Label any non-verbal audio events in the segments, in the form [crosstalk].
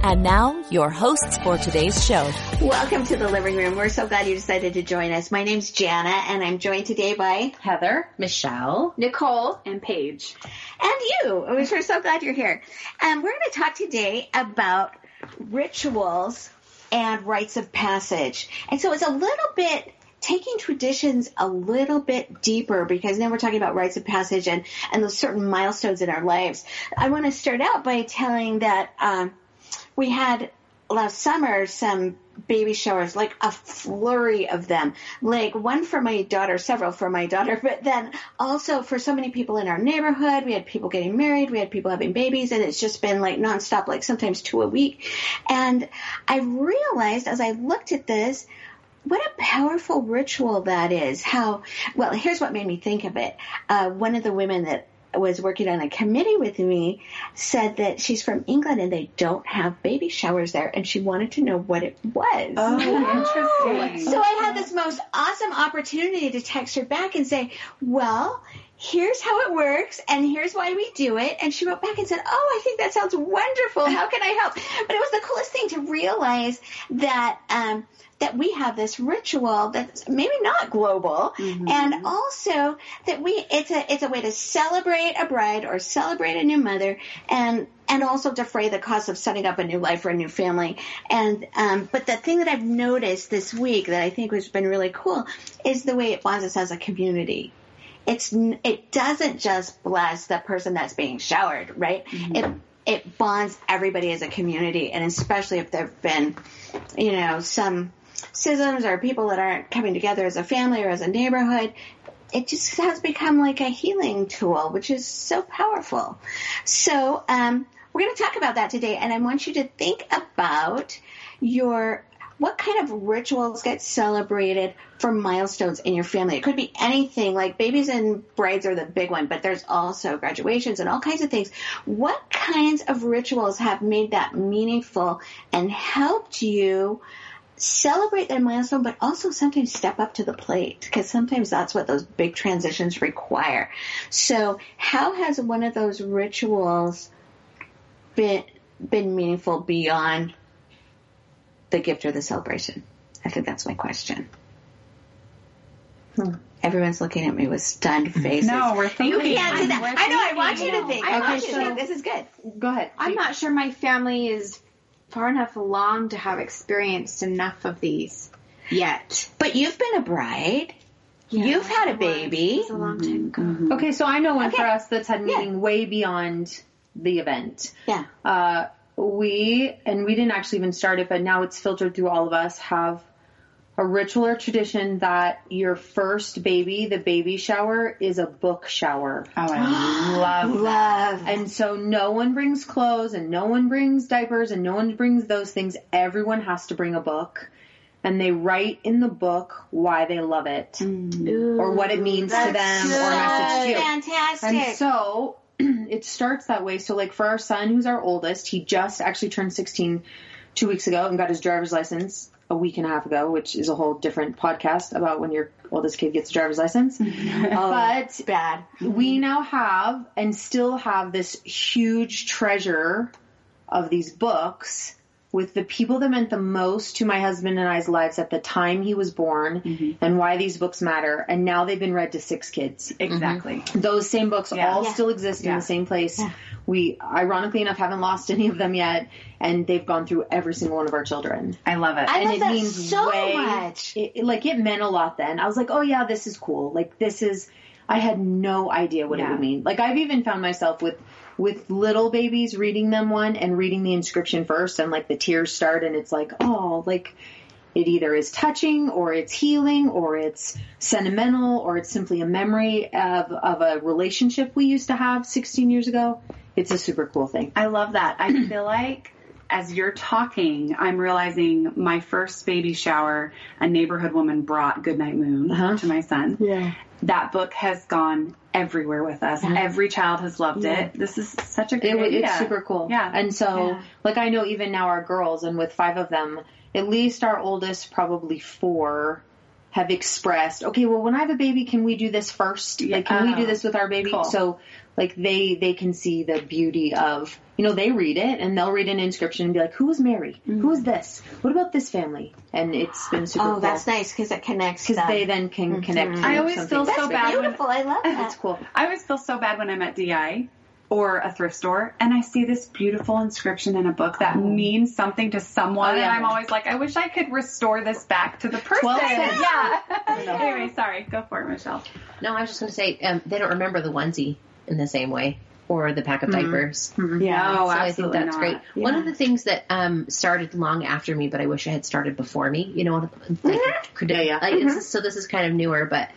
And now, your hosts for today's show. Welcome to the living room. We're so glad you decided to join us. My name's Jana, and I'm joined today by Heather, Michelle, Nicole, and Paige. And you. We're so glad you're here. And we're going to talk today about rituals and rites of passage. And so it's a little bit taking traditions a little bit deeper because now we're talking about rites of passage and, and those certain milestones in our lives. I want to start out by telling that um, we had last summer some baby showers, like a flurry of them. Like one for my daughter, several for my daughter, [laughs] but then also for so many people in our neighborhood. We had people getting married, we had people having babies, and it's just been like nonstop, like sometimes two a week. And I realized as I looked at this, what a powerful ritual that is. How, well, here's what made me think of it. Uh, one of the women that was working on a committee with me said that she's from England and they don't have baby showers there and she wanted to know what it was. Oh, oh interesting. So I had this most awesome opportunity to text her back and say, well, here's how it works and here's why we do it. And she wrote back and said, oh, I think that sounds wonderful. How can I help? But it was the coolest thing to realize that, um, that we have this ritual that's maybe not global mm-hmm. and also that we it's a it's a way to celebrate a bride or celebrate a new mother and and also defray the cost of setting up a new life or a new family and um, but the thing that I've noticed this week that I think has been really cool is the way it bonds us as a community it's it doesn't just bless the person that's being showered right mm-hmm. it it bonds everybody as a community and especially if there've been you know some schisms or people that aren't coming together as a family or as a neighborhood, it just has become like a healing tool, which is so powerful. So, um, we're going to talk about that today, and I want you to think about your what kind of rituals get celebrated for milestones in your family? It could be anything like babies and brides are the big one, but there's also graduations and all kinds of things. What kinds of rituals have made that meaningful and helped you celebrate that milestone, but also sometimes step up to the plate because sometimes that's what those big transitions require. So how has one of those rituals been, been meaningful beyond the gift or the celebration? I think that's my question. Hmm. Everyone's looking at me with stunned faces. No, we're thinking. You can't do that. I know. I want you to think. I okay, want you to think. This is good. Go ahead. I'm not sure my family is far enough along to have experienced enough of these yet. But you've been a bride. Yeah, you've had a baby. It was a long time ago. Mm-hmm. Okay, so I know one okay. for us that's had meaning yeah. way beyond the event. Yeah. Uh, we and we didn't actually even start it, but now it's filtered through all of us. Have a ritual or tradition that your first baby, the baby shower, is a book shower. Oh, I [gasps] love love. And so no one brings clothes and no one brings diapers and no one brings those things. Everyone has to bring a book. And they write in the book why they love it mm. or what it means to them good. or message to you. Fantastic. And so [clears throat] it starts that way. So like for our son, who's our oldest, he just actually turned 16 two weeks ago and got his driver's license a week and a half ago, which is a whole different podcast about when your oldest kid gets a driver's license. oh, [laughs] but bad. We now have and still have this huge treasure of these books with the people that meant the most to my husband and I's lives at the time he was born mm-hmm. and why these books matter. And now they've been read to six kids. Exactly. Mm-hmm. Those same books yeah. all yeah. still exist yeah. in the same place. We, ironically enough, haven't lost any of them yet, and they've gone through every single one of our children. I love it. I and love it that means so way, much. It, like it meant a lot then. I was like, oh yeah, this is cool. Like this is. I had no idea what it would mean. Like I've even found myself with with little babies reading them one and reading the inscription first and like the tears start and it's like, oh, like it either is touching or it's healing or it's sentimental or it's simply a memory of, of a relationship we used to have 16 years ago. It's a super cool thing. I love that. I feel [clears throat] like as you're talking, I'm realizing my first baby shower, a neighborhood woman brought Goodnight Moon Uh-huh. to my son. Yeah. That book has gone everywhere with us. Every child has loved it. This is such a great It, idea. it's super cool. Yeah. And so, Yeah. like, I know even now our girls, and with five of them, at least our oldest, probably four, have expressed, okay, well, when I have a baby, can we do this first? Like, can we do Oh, this with our baby? cool. So, like, they they can see the beauty of, you know, they read it and they'll read an inscription and be like, who was Mary? Who is mm-hmm. this? What about this family? And it's been super Oh, cool. that's nice because it connects. Because they then can mm-hmm. connect. to I always feel so bigger. bad when- I love [laughs] that. It's cool. I always feel so bad when I'm at DI or a thrift store and I see this beautiful inscription in a book that mm-hmm. means something to someone Oh, yeah. and I'm always like, I wish I could restore this back to the person. Well said. Yeah. [laughs] know. anyway, sorry. Go for it, Michelle. No, I was just going to say um, they don't remember the onesie in the same way or the pack of diapers. yeah. No, so I think that's not. great. One of the things that um, started long after me, but I wish I had started before me. You know, what? like, could, Yeah, yeah. like, it's- so this is kind of newer, but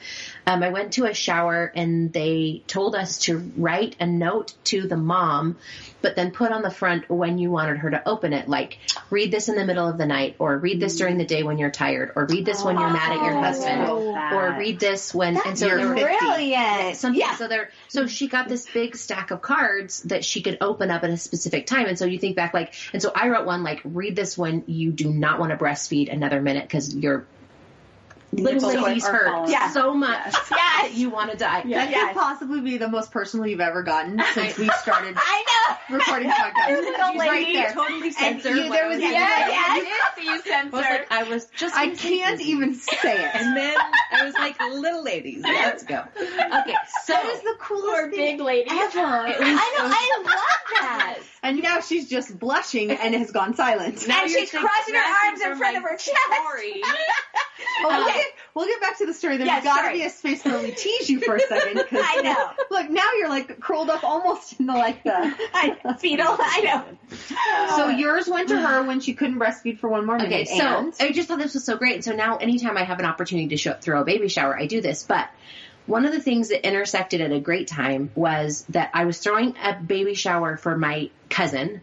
um, I went to a shower and they told us to write a note to the mom, but then put on the front when you wanted her to open it, like read this in the middle of the night, or read this during the day when you're tired, or read this when you're mad at your husband, Oh, or read this when. and so You're were- 50. Brilliant. Something, yeah. So there, so she got this big stack of cards that she could open up at a specific time. And so you think back, like, and so I wrote one like, read this when you do not want to breastfeed another minute because your little Nipples lady's are hurt. Yeah. so much that you want to die. That Yes. could possibly be the most personal you've ever gotten since we started [laughs] I know. recording [laughs] podcasts. Little She's right there. Totally And censored. you, there was Yeah, even yeah, like- yeah. I was like, I was just. I can't even [laughs] say it. And then I was like, little ladies, let's go. Okay, so That is the coolest thing lady. ever. I know. I love that. And now she's just blushing and has gone silent. and she's crossing her arms in front of her chest. Well, we'll, uh, get, we'll get back to the story. There's Yeah, got to be a space where we tease you for a second. [laughs] I know. Look, now you're like curled up almost in the like the. [laughs] I, fetal. I know. [laughs] So yours went to her when she couldn't breastfeed for one more minute. Okay, so and I just thought this was so great. So now, anytime I have an opportunity to show, throw a baby shower, I do this. But one of the things that intersected at a great time was that I was throwing a baby shower for my cousin.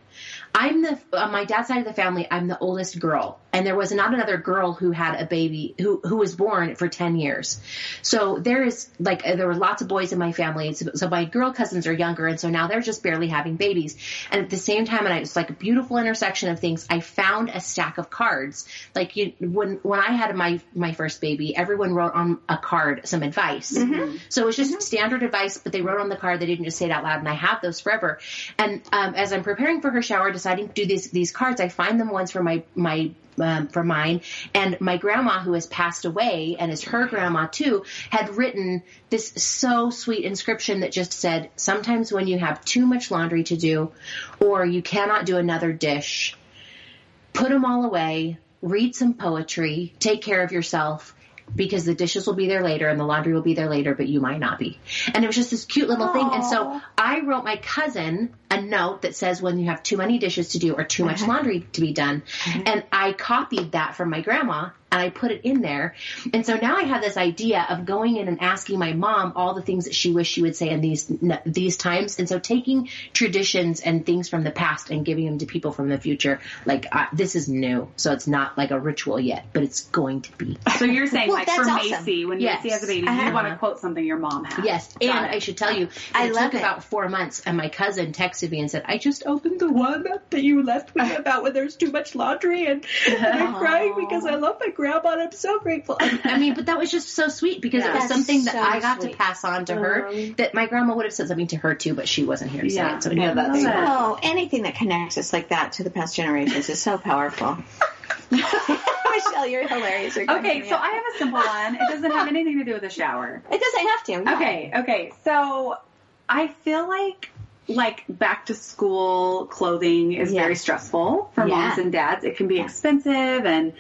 I'm the on my dad's side of the family. I'm the oldest girl, and there was not another girl who had a baby who who was born for ten years. So there is like uh, there were lots of boys in my family. So, so my girl cousins are younger, and so now they're just barely having babies. And at the same time, and I, it's like a beautiful intersection of things. I found a stack of cards. Like you, when when I had my my first baby, everyone wrote on a card some advice. So it was just standard advice, but they wrote on the card. They didn't just say it out loud, and I have those forever. And um, as I'm preparing for her shower, deciding to do these these cards, I find them ones for my my um, for mine. And my grandma, who has passed away, and is her grandma too, had written this so sweet inscription that just said, "Sometimes when you have too much laundry to do, or you cannot do another dish, put them all away, read some poetry, take care of yourself." Because the dishes will be there later and the laundry will be there later, but you might not be. And it was just this cute little thing. And so I wrote my cousin a note that says when you have too many dishes to do or too much uh-huh. laundry to be done. Uh-huh. And I copied that from my grandma and I put it in there. And so now I have this idea of going in and asking my mom all the things that she wished she would say in these these times. And so taking traditions and things from the past and giving them to people from the future, like uh, this is new, so it's not like a ritual yet, but it's going to be. So you're saying [laughs] Well, like for awesome. Macy, when Yes. Macy has a baby, Uh-huh. you want to quote something your mom has. Yes, Got and it. I should tell you, I love took it. about four months, and my cousin texted me and said, "I just opened the one that you left me [laughs] about when there's too much laundry, and [laughs] I'm crying because I love my grandma, and I'm so grateful." [laughs] I mean, but that was just so sweet because it was That's something that so I got sweet. to pass on to her uh-huh. that my grandma would have said something to her too, but she wasn't here to say Yeah. it. So Yeah, that's Love it. Oh, anything that connects us like that to the past generations is so powerful. [laughs] Michelle, you're hilarious. You're Okay, so up. I have a simple one. It doesn't have anything to do with the shower. It doesn't have to. yeah. Okay, okay. So I feel like like back to school clothing is Yeah. very stressful for Yeah. moms and dads. It can be expensive and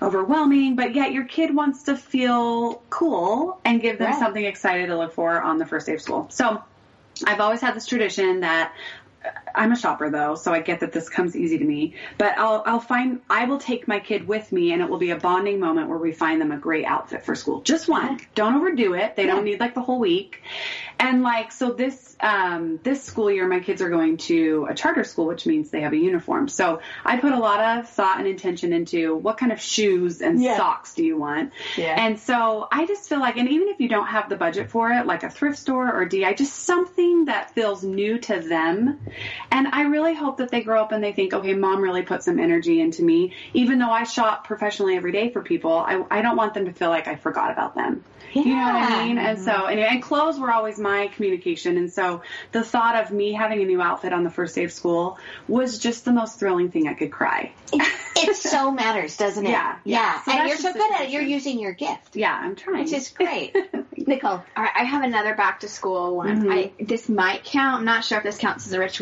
overwhelming, but yet your kid wants to feel cool and give them Right. something exciting to look for on the first day of school. So I've always had this tradition that I'm a shopper though, so I get that this comes easy to me. But I'll I'll find I will take my kid with me, and it will be a bonding moment where we find them a great outfit for school. Just one. Don't overdo it. They don't need like the whole week. And like so this um, this school year, my kids are going to a charter school, which means they have a uniform. So I put a lot of thought and intention into what kind of shoes and Yeah. socks do you want. Yeah. And so I just feel like, and even if you don't have the budget for it, like a thrift store or DI, just something that feels new to them. And I really hope that they grow up and they think, okay, mom really put some energy into me. Even though I shop professionally every day for people, I, I don't want them to feel like I forgot about them. Yeah. You know what I mean? And so, anyway, and clothes were always my communication. And so the thought of me having a new outfit on the first day of school was just the most thrilling thing I could cry. it so [laughs] matters, doesn't it? Yeah, Yeah. yeah. So and you're so good at it. You're using your gift, Yeah, I'm trying. which is great. [laughs] Nicole. All right, I have another back to school one. Mm-hmm. I this might count. I'm not sure if this counts as a ritual,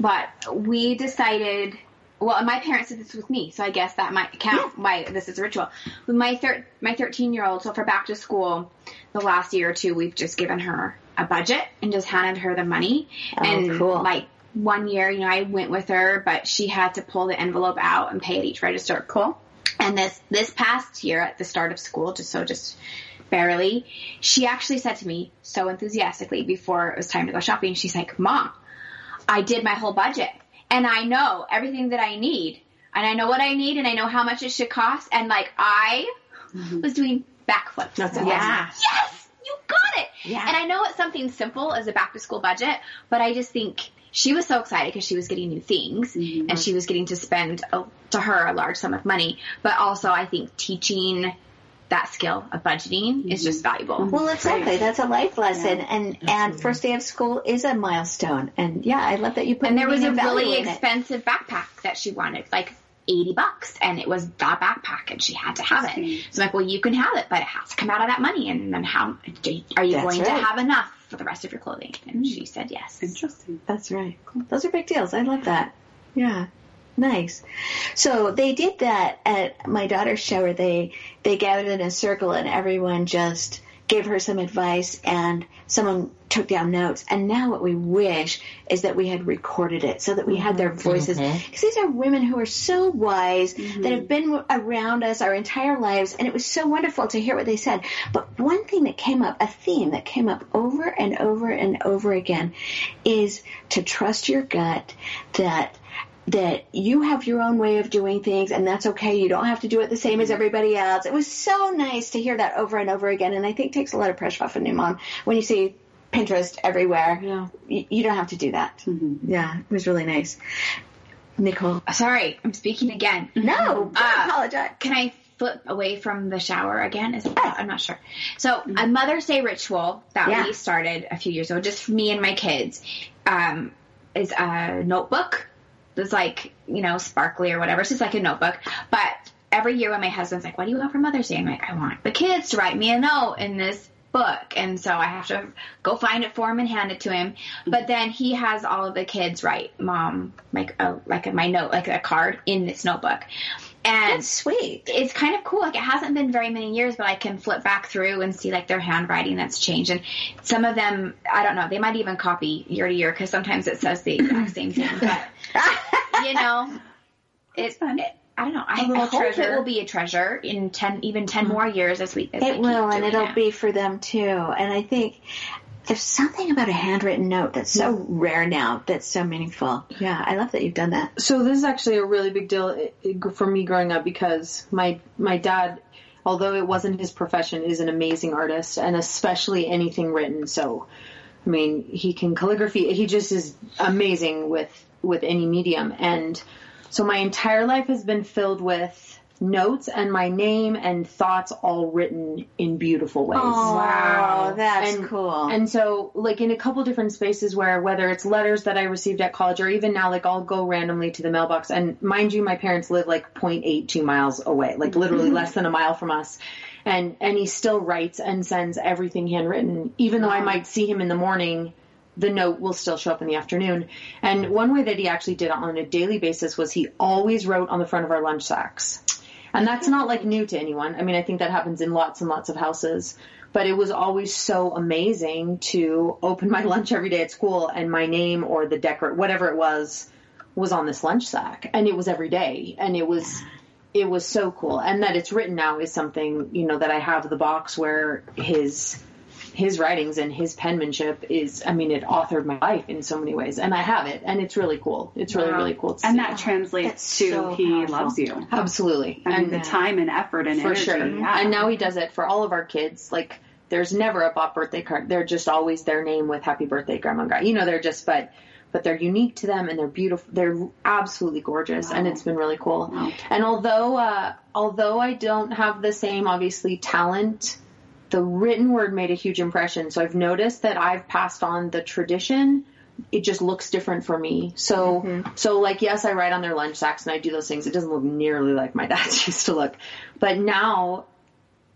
but we decided. Well, my parents did this with me, so I guess that might count. Why this is a ritual with my thir- my 13 year old. So for back to school, the last year or two, we've just given her a budget and just handed her the money. Oh, and cool. like one year, you know, I went with her, but she had to pull the envelope out and pay at each register. Cool. And this this past year at the start of school, just so just barely, she actually said to me so enthusiastically before it was time to go shopping, she's like, Mom, I did my whole budget and I know everything that I need and I know what I need and I know how much it should cost and like I mm-hmm. was doing backflips. That's And I was awesome. like, Yes, you got it. Yeah. And I know it's something simple as a back to school budget, but I just think she was so excited because she was getting new things mm-hmm. and she was getting to spend a, to her a large sum of money. But also, I think teaching that skill of budgeting is mm-hmm. just valuable. Well, exactly. That's a life lesson, and and first day of school is a milestone. And yeah, I love that you put. And there was a meaning and value really in it. expensive backpack that she wanted, like 80 bucks, and it was that backpack, and she had to have it. So I'm like, well, you can have it, but it has to come out of that money. And then how are you That's going right. to have enough for the rest of your clothing? And mm. she said yes. Interesting. That's right. Those are big deals. I love that. Yeah. Nice. So they did that at my daughter's shower. They they gathered in a circle and everyone just gave her some advice and someone took down notes. And now what we wish is that we had recorded it so that we had their mm-hmm. voices. Mm-hmm. Because these are women who are so wise mm-hmm. that have been around us our entire lives. And it was so wonderful to hear what they said. But one thing that came up, a theme that came up over and over and over again is to trust your gut that that you have your own way of doing things and that's okay. You don't have to do it the same as everybody else. It was so nice to hear that over and over again and I think takes a lot of pressure off a new mom when you see Pinterest everywhere. Yeah. You, you don't have to do that. Yeah, it was really nice. Nicole. Sorry, I'm speaking again. No, don't Uh, apologize. Can I flip away from the shower again? Is it, I'm not sure. So a Mother's Day ritual that Yeah. we started a few years ago, just for me and my kids, um, is a notebook. It's like you know sparkly or whatever. It's just like a notebook. But every year when my husband's like, "What do you want for Mother's Day?" I'm like, "I want the kids to write me a note in this." book and so I have to go find it for him and hand it to him but then he has all of the kids write mom like a like a, my note like a card in this notebook and That's sweet. it's kind of cool. Like it hasn't been very many years, but I can flip back through and see like their handwriting that's changed. And some of them, I don't know, they might even copy year to year because sometimes it says the exact same thing. [laughs] But you know, it, it- I don't know. I, I hope it will be a treasure in ten, even ten mm. more years as we. As It will, and it'll it. be for them too. And I think there's something about a handwritten note that's so rare now that's so meaningful. Yeah, I love that you've done that. So this is actually a really big deal eh, eh, i- i- for me growing up because my my dad, although it wasn't his profession, is an amazing artist and especially anything written. So, I mean, he can calligraphy. He just is amazing with with any medium. And so my entire life has been filled with notes and my name and thoughts all written in beautiful ways. Wow, that's And- cool. And so, like in a couple different spaces where whether it's letters that I received at college or even now, like I'll go randomly to the mailbox. And mind you, my parents live like 0.82 miles away, like mm-hmm. literally less than a mile from us. And, and he still writes and sends everything handwritten, even though I might see him in the morning. The note will still show up in the afternoon. And one way that he actually did it on a daily basis was he always wrote on the front of our lunch sacks. And that's not like new to anyone. I mean, I think that happens in lots and lots of houses. but it was always so amazing to open my [laughs] lunch every day at school and my name or the decor, whatever it was, was on this lunch sack. And it was every day. And it was, it was so cool. And that it's written now is something, you know, that I have the box where his, his writings and his penmanship is, I mean, it authored my life in so many ways. And I have it. And it's really cool. It's really, really cool. To And see. that translates That's to so he powerful. loves you. Absolutely. I mean, And- the time and effort and for energy. sure. Yeah. And now he does it for all of our kids. Like there's never a bought birthday card. They're just always their name with happy birthday grandma and grandma. You know, they're just but but they're unique to them and they're beautiful. They're absolutely gorgeous and it's been really cool. And although uh although I don't have the same obviously talent the written word made a huge impression. So I've noticed that I've passed on the tradition. It just looks different for me. So, mm-hmm. so like, yes, I write on their lunch sacks and I do those things. It doesn't look nearly like my [laughs] dad's used to look. But now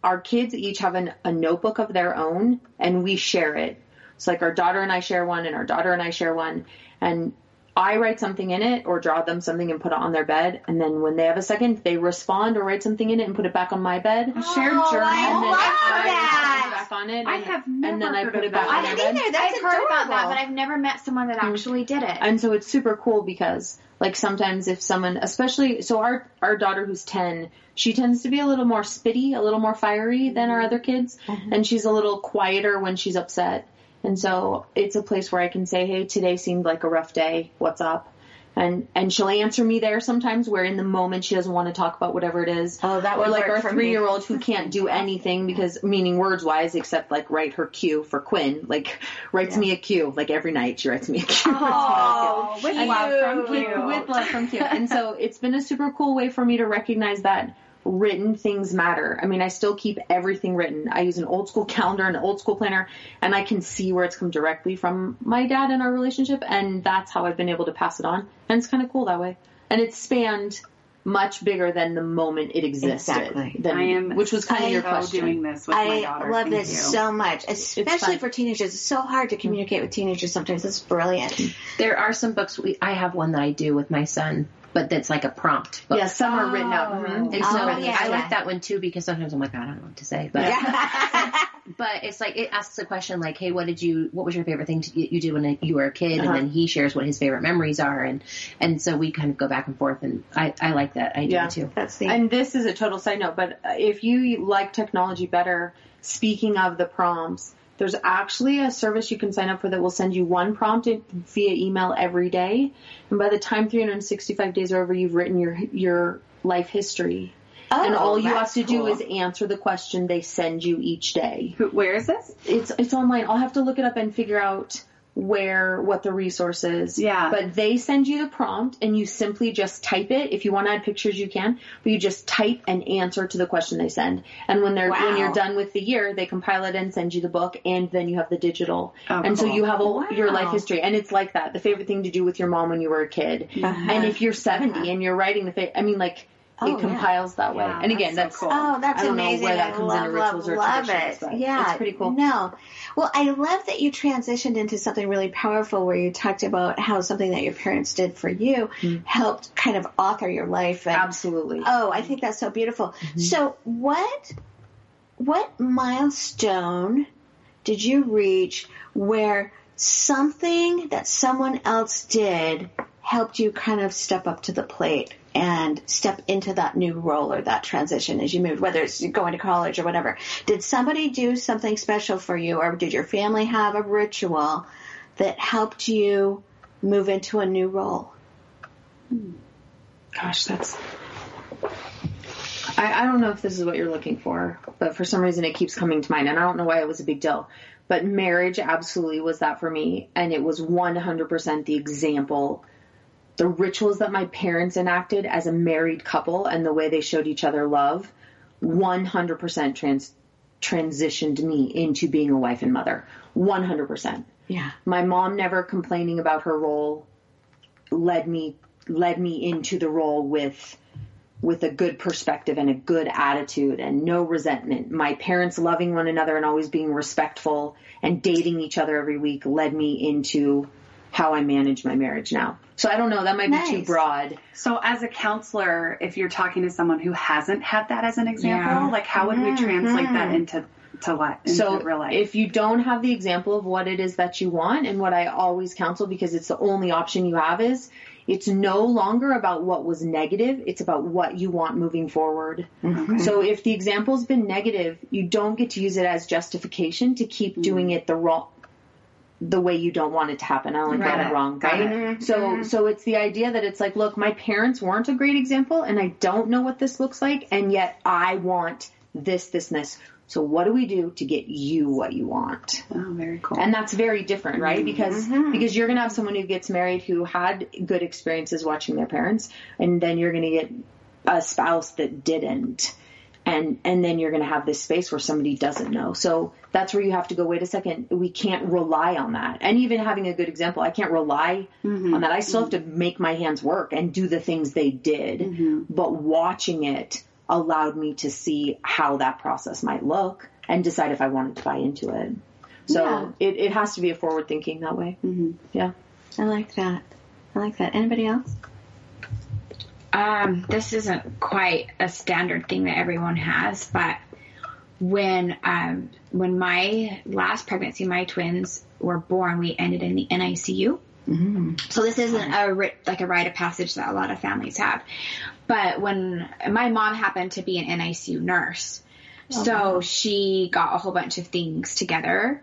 our kids each have an, a notebook of their own and we share it. It's like our daughter and I share one and our daughter and I share one. And I write something in it or draw them something and put it on their bed. And then when they have a second, they respond or write something in it and put it back on my bed. shared Oh, journal. I And then love I that. put it back on it. I and- have and then never I heard put it back that. on I their didn't bed. either. That's I've heard about that, but I've never met someone that mm. actually did it. And so it's super cool because like sometimes if someone, especially, so our, our daughter who's 10, she tends to be a little more spitty, a little more fiery than our other kids. And she's a little quieter when she's upset. And so it's a place where I can say, Hey, today seemed like a rough day. What's up? And, and she'll answer me there sometimes where in the moment she doesn't want to talk about whatever it is. Oh, that or would like work our for me. three year old who can't do anything because meaning words wise except like write her Q for Quinn. Like writes me a Q. Like every night she writes me a cue. Oh, [laughs] with love from you. with love from Q. And so it's been a super cool way for me to recognize that written things matter. I mean, I still keep everything written. I use an old school calendar and an old school planner, and I can see where it's come directly from my dad and our relationship, and that's how I've been able to pass it on. And it's kind of cool that way. And it's spanned much bigger than the moment it existed. Exactly. Than, I am which was kind I of your so question. doing this with my I daughter. love Thank this you. so much, especially for teenagers. It's so hard to communicate with teenagers sometimes. It's brilliant. There are some books. We, I have one that I do with my son, but that's like a prompt. Book. Yeah, some are written out. Mhm. And Oh, so yeah, I yeah. like that one too because sometimes I'm like, I don't know what to say, but [laughs] but it's like it asks a question like, hey, what did you, what was your favorite thing to, you did when you were a kid, Uh-huh. and then he shares what his favorite memories are, and and so we kind of go back and forth, and I I like that idea Yeah. too. That's the And this is a total side note, but if you like technology better, speaking of the prompts, there's actually a service you can sign up for that will send you one prompt via email every day. And by the time 365 days are over, you've written your, your life history. and oh, all you have Oh, to do is answer the question they send you each day. Where is this? It's, it's online. I'll have to look it up and figure out where, what the resource is. Yeah. But they send you the prompt and you simply just type it. If you want to add pictures, you can, but you just type an answer to the question they send. And when they're, when you're done with the year, they compile it and send you the book and then you have the digital. Oh, and so you have a, your life history. And it's like that. The favorite thing to do with your mom when you were a kid. Uh-huh. And if you're 70 and you're writing the, fa- I mean, like, Oh, it yeah. compiles that way. Yeah, and again, that's that's, so cool. Oh, that's I don't know amazing. where that I comes love, into rituals love, or love it. but yeah, it's pretty cool. No, well, I love that you transitioned into something really powerful where you talked about how something that your parents did for you mm-hmm. helped kind of author your life. And, absolutely. Oh, I think that's so beautiful. Mm-hmm. So, what what milestone did you reach where something that someone else did helped you kind of step up to the plate and step into that new role or that transition as you moved, whether it's going to college or whatever? Did somebody do something special for you, or did your family have a ritual that helped you move into a new role? Hmm. Gosh, that's. I, I don't know if this is what you're looking for, but for some reason it keeps coming to mind, and I don't know why it was a big deal. But marriage absolutely was that for me, and it was 100% the example. The rituals that my parents enacted as a married couple and the way they showed each other love 100% trans, transitioned me into being a wife and mother. 100%. Yeah. My mom never complaining about her role led me led me into the role with with a good perspective and a good attitude and no resentment. My parents loving one another and always being respectful and dating each other every week led me into how I manage my marriage now. So I don't know, that might be too broad. So, as a counselor, if you're talking to someone who hasn't had that as an example, Yeah. like how would we mm-hmm. translate that into to life, into So real life. if you don't have the example of what it is that you want, and what I always counsel because it's the only option you have is it's no longer about what was negative, it's about what you want moving forward. Mm-hmm. So if the example's been negative, you don't get to use it as justification to keep doing mm. it the wrong the way you don't want it to happen. I only got Got it wrong, right? Mm-hmm. So mm-hmm. so it's the idea that it's like, look, my parents weren't a great example and I don't know what this looks like and yet I want this this and this. So what do we do to get you what you want? oh, very cool. And that's very different, right? Mm-hmm. Because because you're gonna have someone who gets married who had good experiences watching their parents, and then you're gonna get a spouse that didn't, and and then you're gonna have this space where somebody doesn't know. So that's where you have to go. Wait a second, we can't rely on that. And even having a good example, I can't rely on that. I still have to make my hands work and do the things they did, but watching it allowed me to see how that process might look and decide if I wanted to buy into it. So Yeah. it, it has to be a forward thinking that way. Mm-hmm. Yeah. I like that. I like that. Anybody else? Um, this isn't quite a standard thing that everyone has, but when um, when my last pregnancy, my twins were born, we ended in the NICU. So this isn't a like a rite of passage that a lot of families have. But when my mom happened to be an NICU nurse, so she got a whole bunch of things together.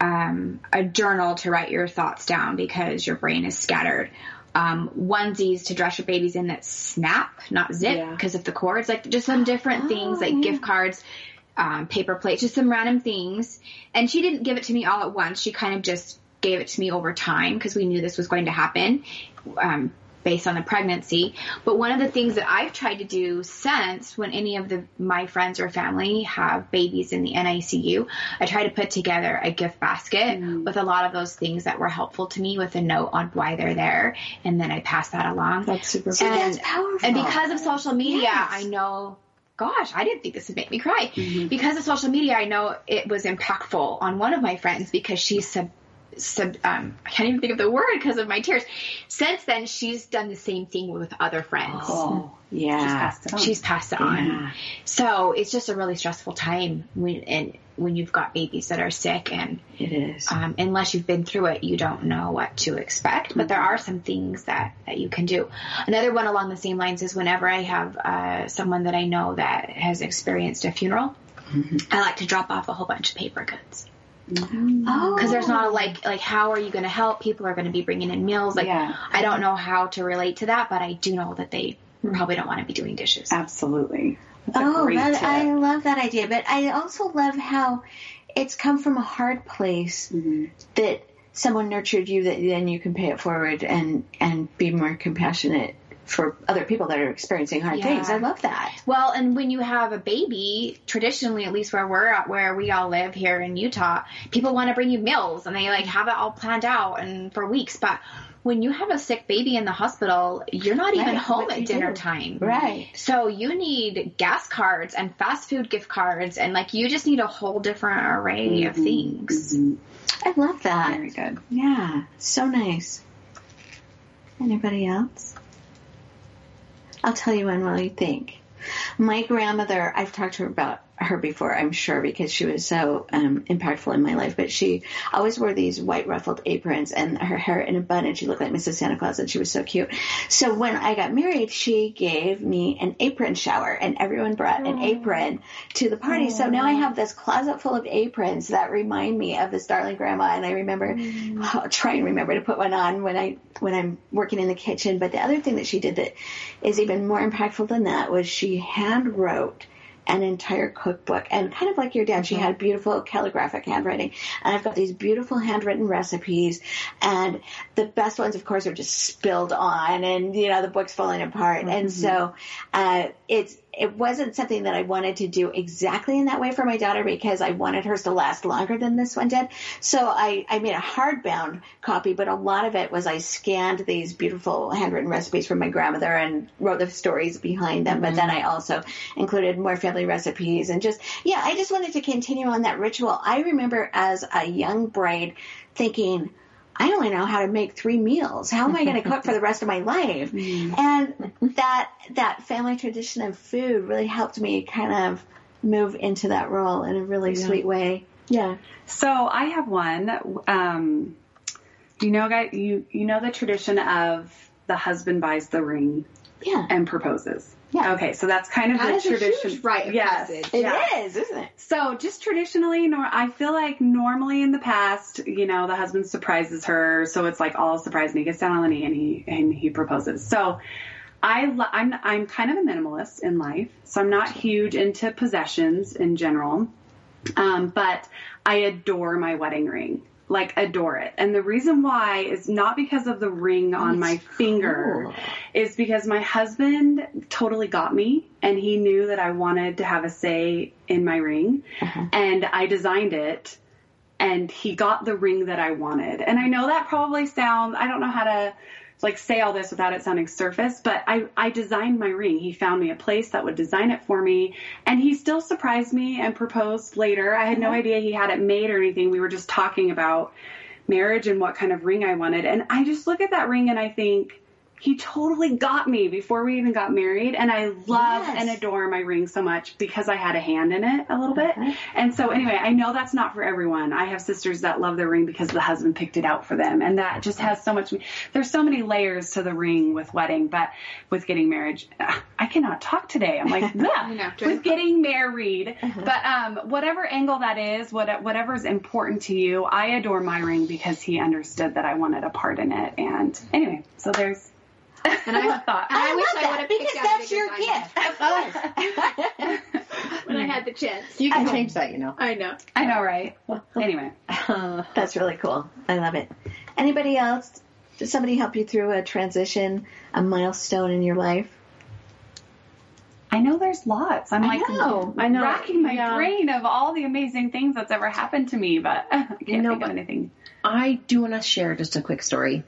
Um, a journal to write your thoughts down because your brain is scattered. Um, onesies to dress your babies in that snap, not zip, Yeah. because of the cords. Like just some different things, like gift cards, um, paper plates, just some random things. And she didn't give it to me all at once. She kind of just gave it to me over time because we knew this was going to happen. Um, based on the pregnancy. But one of the things that I've tried to do since when any of the my friends or family have babies in the NICU, I try to put together a gift basket mm. with a lot of those things that were helpful to me with a note on why they're there and then I pass that along. That's super See, that's powerful. And because of social media, Yes. I know, gosh, I didn't think this would make me cry. Mm-hmm. Because of social media, I know it was impactful on one of my friends because she's sub, sub um, I can't even think of the word because of my tears. Since then, she's done the same thing with other friends. Oh, yeah. Passed it on. She's passed it on. Yeah. So it's just a really stressful time when and when you've got babies that are sick and It is. um, unless you've been through it, you don't know what to expect. But there are some things that, that you can do. Another one along the same lines is whenever I have uh, someone that I know that has experienced a funeral, I like to drop off a whole bunch of paper goods oh, because there's not a like like how are you going to help? People are going to be bringing in meals. Like Yeah. I don't know how to relate to that, but I do know that they probably don't want to be doing dishes. Absolutely. That's Oh, that. I love that idea. But I also love how it's come from a hard place Mm-hmm. that someone nurtured you that then you can pay it forward and and be more compassionate for other people that are experiencing hard Yeah. things. I love that. Well, and when you have a baby, traditionally, at least where we're at, where we all live here in Utah, people want to bring you meals and they like have it all planned out and for weeks. But when you have a sick baby in the hospital, you're not even Right, home what at dinner do. time. Right. So you need gas cards and fast food gift cards and like you just need a whole different array of mm-hmm, things. Mm-hmm. I love that. Very good. Yeah, so nice. Anybody else? I'll tell you one while you think. My grandmother, I've talked to her about her before, I'm sure, because she was so um, impactful in my life. But she always wore these white ruffled aprons and her hair in a bun, and she looked like Mrs. Santa Claus, and she was so cute. So when I got married, she gave me an apron shower, and everyone brought an apron to the party. So now I have this closet full of aprons that remind me of this darling grandma, and I remember I'll try and remember to put one on when I when I'm working in the kitchen. But the other thing that she did that is even more impactful than that was she hand wrote an entire cookbook. And kind of like your dad she had beautiful calligraphic handwriting. And i've got these beautiful handwritten recipes. And the best ones of course are just spilled on and you know the book's falling apart. And so uh it's it wasn't something that I wanted to do exactly in that way for my daughter because I wanted hers to last longer than this one did. So I, I made a hardbound copy, but a lot of it was I scanned these beautiful handwritten recipes from my grandmother and wrote the stories behind them. But then I mm-hmm. also included more family recipes and just, yeah, I just wanted to continue on that ritual. I remember as a young bride thinking, I only know how to make three meals. How am I going to cook for the rest of my life? [laughs] And that that family tradition of food really helped me kind of move into that role in a really sweet way. Yeah. So I have one. Um, you know, guys, you you know the tradition of the husband buys the ring Yeah. and proposes. Yeah. Okay, so that's kind of That the tradition. of yes. passage. It yeah. is, isn't it? So just traditionally, nor I feel like normally in the past, you know, the husband surprises her, so it's like all surprise, and he gets down on the knee and he and he proposes. So I lo- I'm I'm kind of a minimalist in life, so I'm not huge into possessions in general, um, but I adore my wedding ring. Like adore it, and the reason why is not because of the ring on my finger, is because my husband totally got me and he knew that I wanted to have a say in my ring uh-huh. and I designed it and he got the ring that I wanted. And I know that probably sounds I don't know how to like say all this without it sounding surface, but I I designed my ring. He found me a place that would design it for me and he still surprised me and proposed later. I had no mm-hmm. idea he had it made or anything. We were just talking about marriage and what kind of ring I wanted. And I just look at that ring and I think he totally got me before we even got married and I love Yes. and adore my ring so much because I had a hand in it a little bit. And so anyway, I know that's not for everyone. I have sisters that love their ring because the husband picked it out for them and that just has so much there's so many layers to the ring with wedding, but with getting married, ah, I cannot talk today. I'm like, [laughs] yeah, with getting married. But um whatever angle that is, what whatever is important to you, I adore my ring because he understood that I wanted a part in it. And anyway, so there's And I have thought. And I, I wish love I would have because picked out that's your gift. Of course. [laughs] when I had the chance. You can change that, you know. I know. I know, right? Anyway. [laughs] That's really cool. I love it. Anybody else? Did somebody help you through a transition, a milestone in your life? I know there's lots. I'm like know. I know. racking my Yeah. brain of all the amazing things that's ever happened to me, but [laughs] I can't You know, think of anything. I do want to share just a quick story.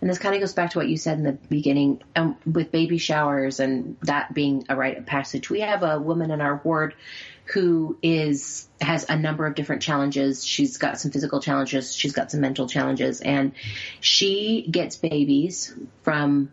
And this kind of goes back to what you said in the beginning um, with baby showers and that being a rite of passage. We have a woman in our ward who is has a number of different challenges. She's got some physical challenges, she's got some mental challenges, and she gets babies from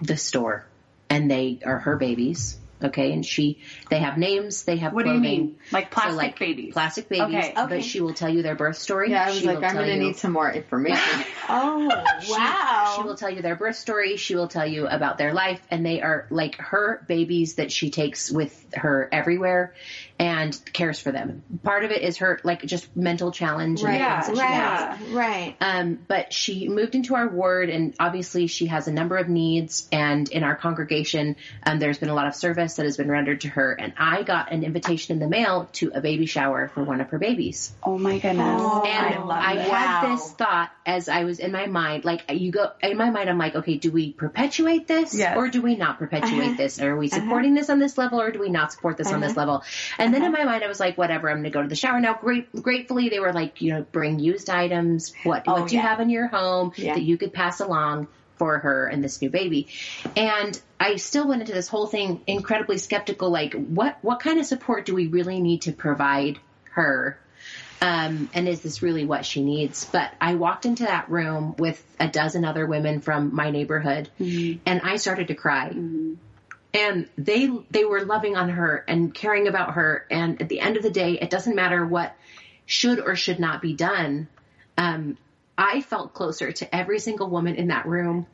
the store, and they are her babies. Okay, and she they have names, they have What do you mean? Like plastic so like babies? plastic babies, Okay. Okay. but she will tell you their birth story. Yeah, I was she like, I'm gonna you- need some more information. [laughs] Oh, she- wow. She will tell you their birth story. She will tell you about their life, and they are like her babies that she takes with her everywhere and cares for them. Part of it is her like just mental challenge. and right, she has. right, right. Um, but she moved into our ward, and obviously she has a number of needs. And in our congregation, um, there's been a lot of service that has been rendered to her. And I got an invitation in the mail to a baby shower for one of her babies. Oh my goodness. Oh, And I love I, had Wow. this thought as I was in my mind, like you go in my mind, I'm like, okay, do we perpetuate this Yes. or do we not perpetuate Uh-huh. this? Are we supporting this on this level or do we not support this on Uh-huh. this level? And then in my mind, I was like, whatever, I'm going to go to the shower now. Great, gratefully, they were like, you know, bring used items. What Oh, what do you have in your home Yeah. that you could pass along? For her and this new baby, and I still went into this whole thing incredibly skeptical. Like, what what kind of support do we really need to provide her um, and is this really what she needs? But I walked into that room with a dozen other women from my neighborhood, and I started to cry. And they they were loving on her and caring about her. And at the end of the day, it doesn't matter what should or should not be done. Um, I felt closer to every single woman in that room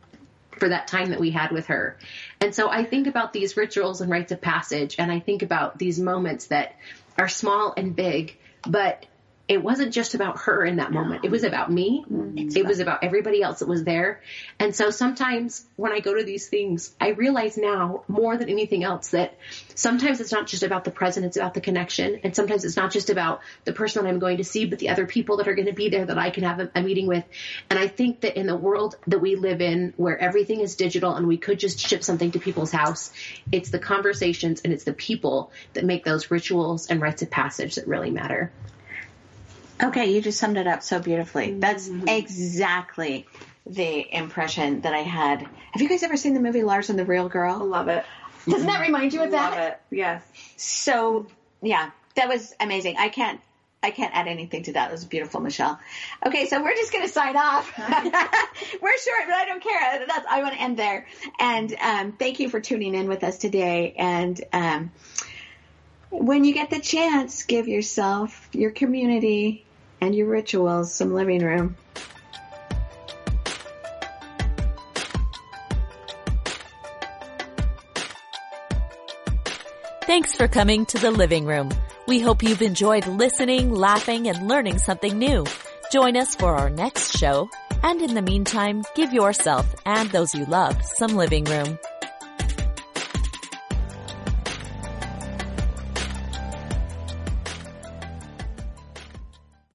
for that time that we had with her. And so I think about these rituals and rites of passage, and I think about these moments that are small and big, but it wasn't just about her in that moment. It was about me. Mm-hmm. It was about everybody else that was there. And so sometimes when I go to these things, I realize now more than anything else that sometimes it's not just about the present, it's about the connection. And sometimes it's not just about the person that I'm going to see, but the other people that are going to be there that I can have a, a meeting with. And I think that in the world that we live in where everything is digital and we could just ship something to people's house, it's the conversations and it's the people that make those rituals and rites of passage that really matter. Okay, you just summed it up so beautifully. That's exactly the impression that I had. Have you guys ever seen the movie Lars and the Real Girl? Love it. Doesn't that remind you of that? Love it. Yes. So yeah, that was amazing. I can't I can't add anything to that. It was beautiful, Michelle. Okay, so we're just gonna sign off. [laughs] we're short, but I don't care. That's I want to end there. And um, thank you for tuning in with us today. And um, when you get the chance, give yourself, your community, and your rituals some living room. Thanks for coming to the living room. We hope you've enjoyed listening, laughing, and learning something new. Join us for our next show. And in the meantime, give yourself and those you love some living room.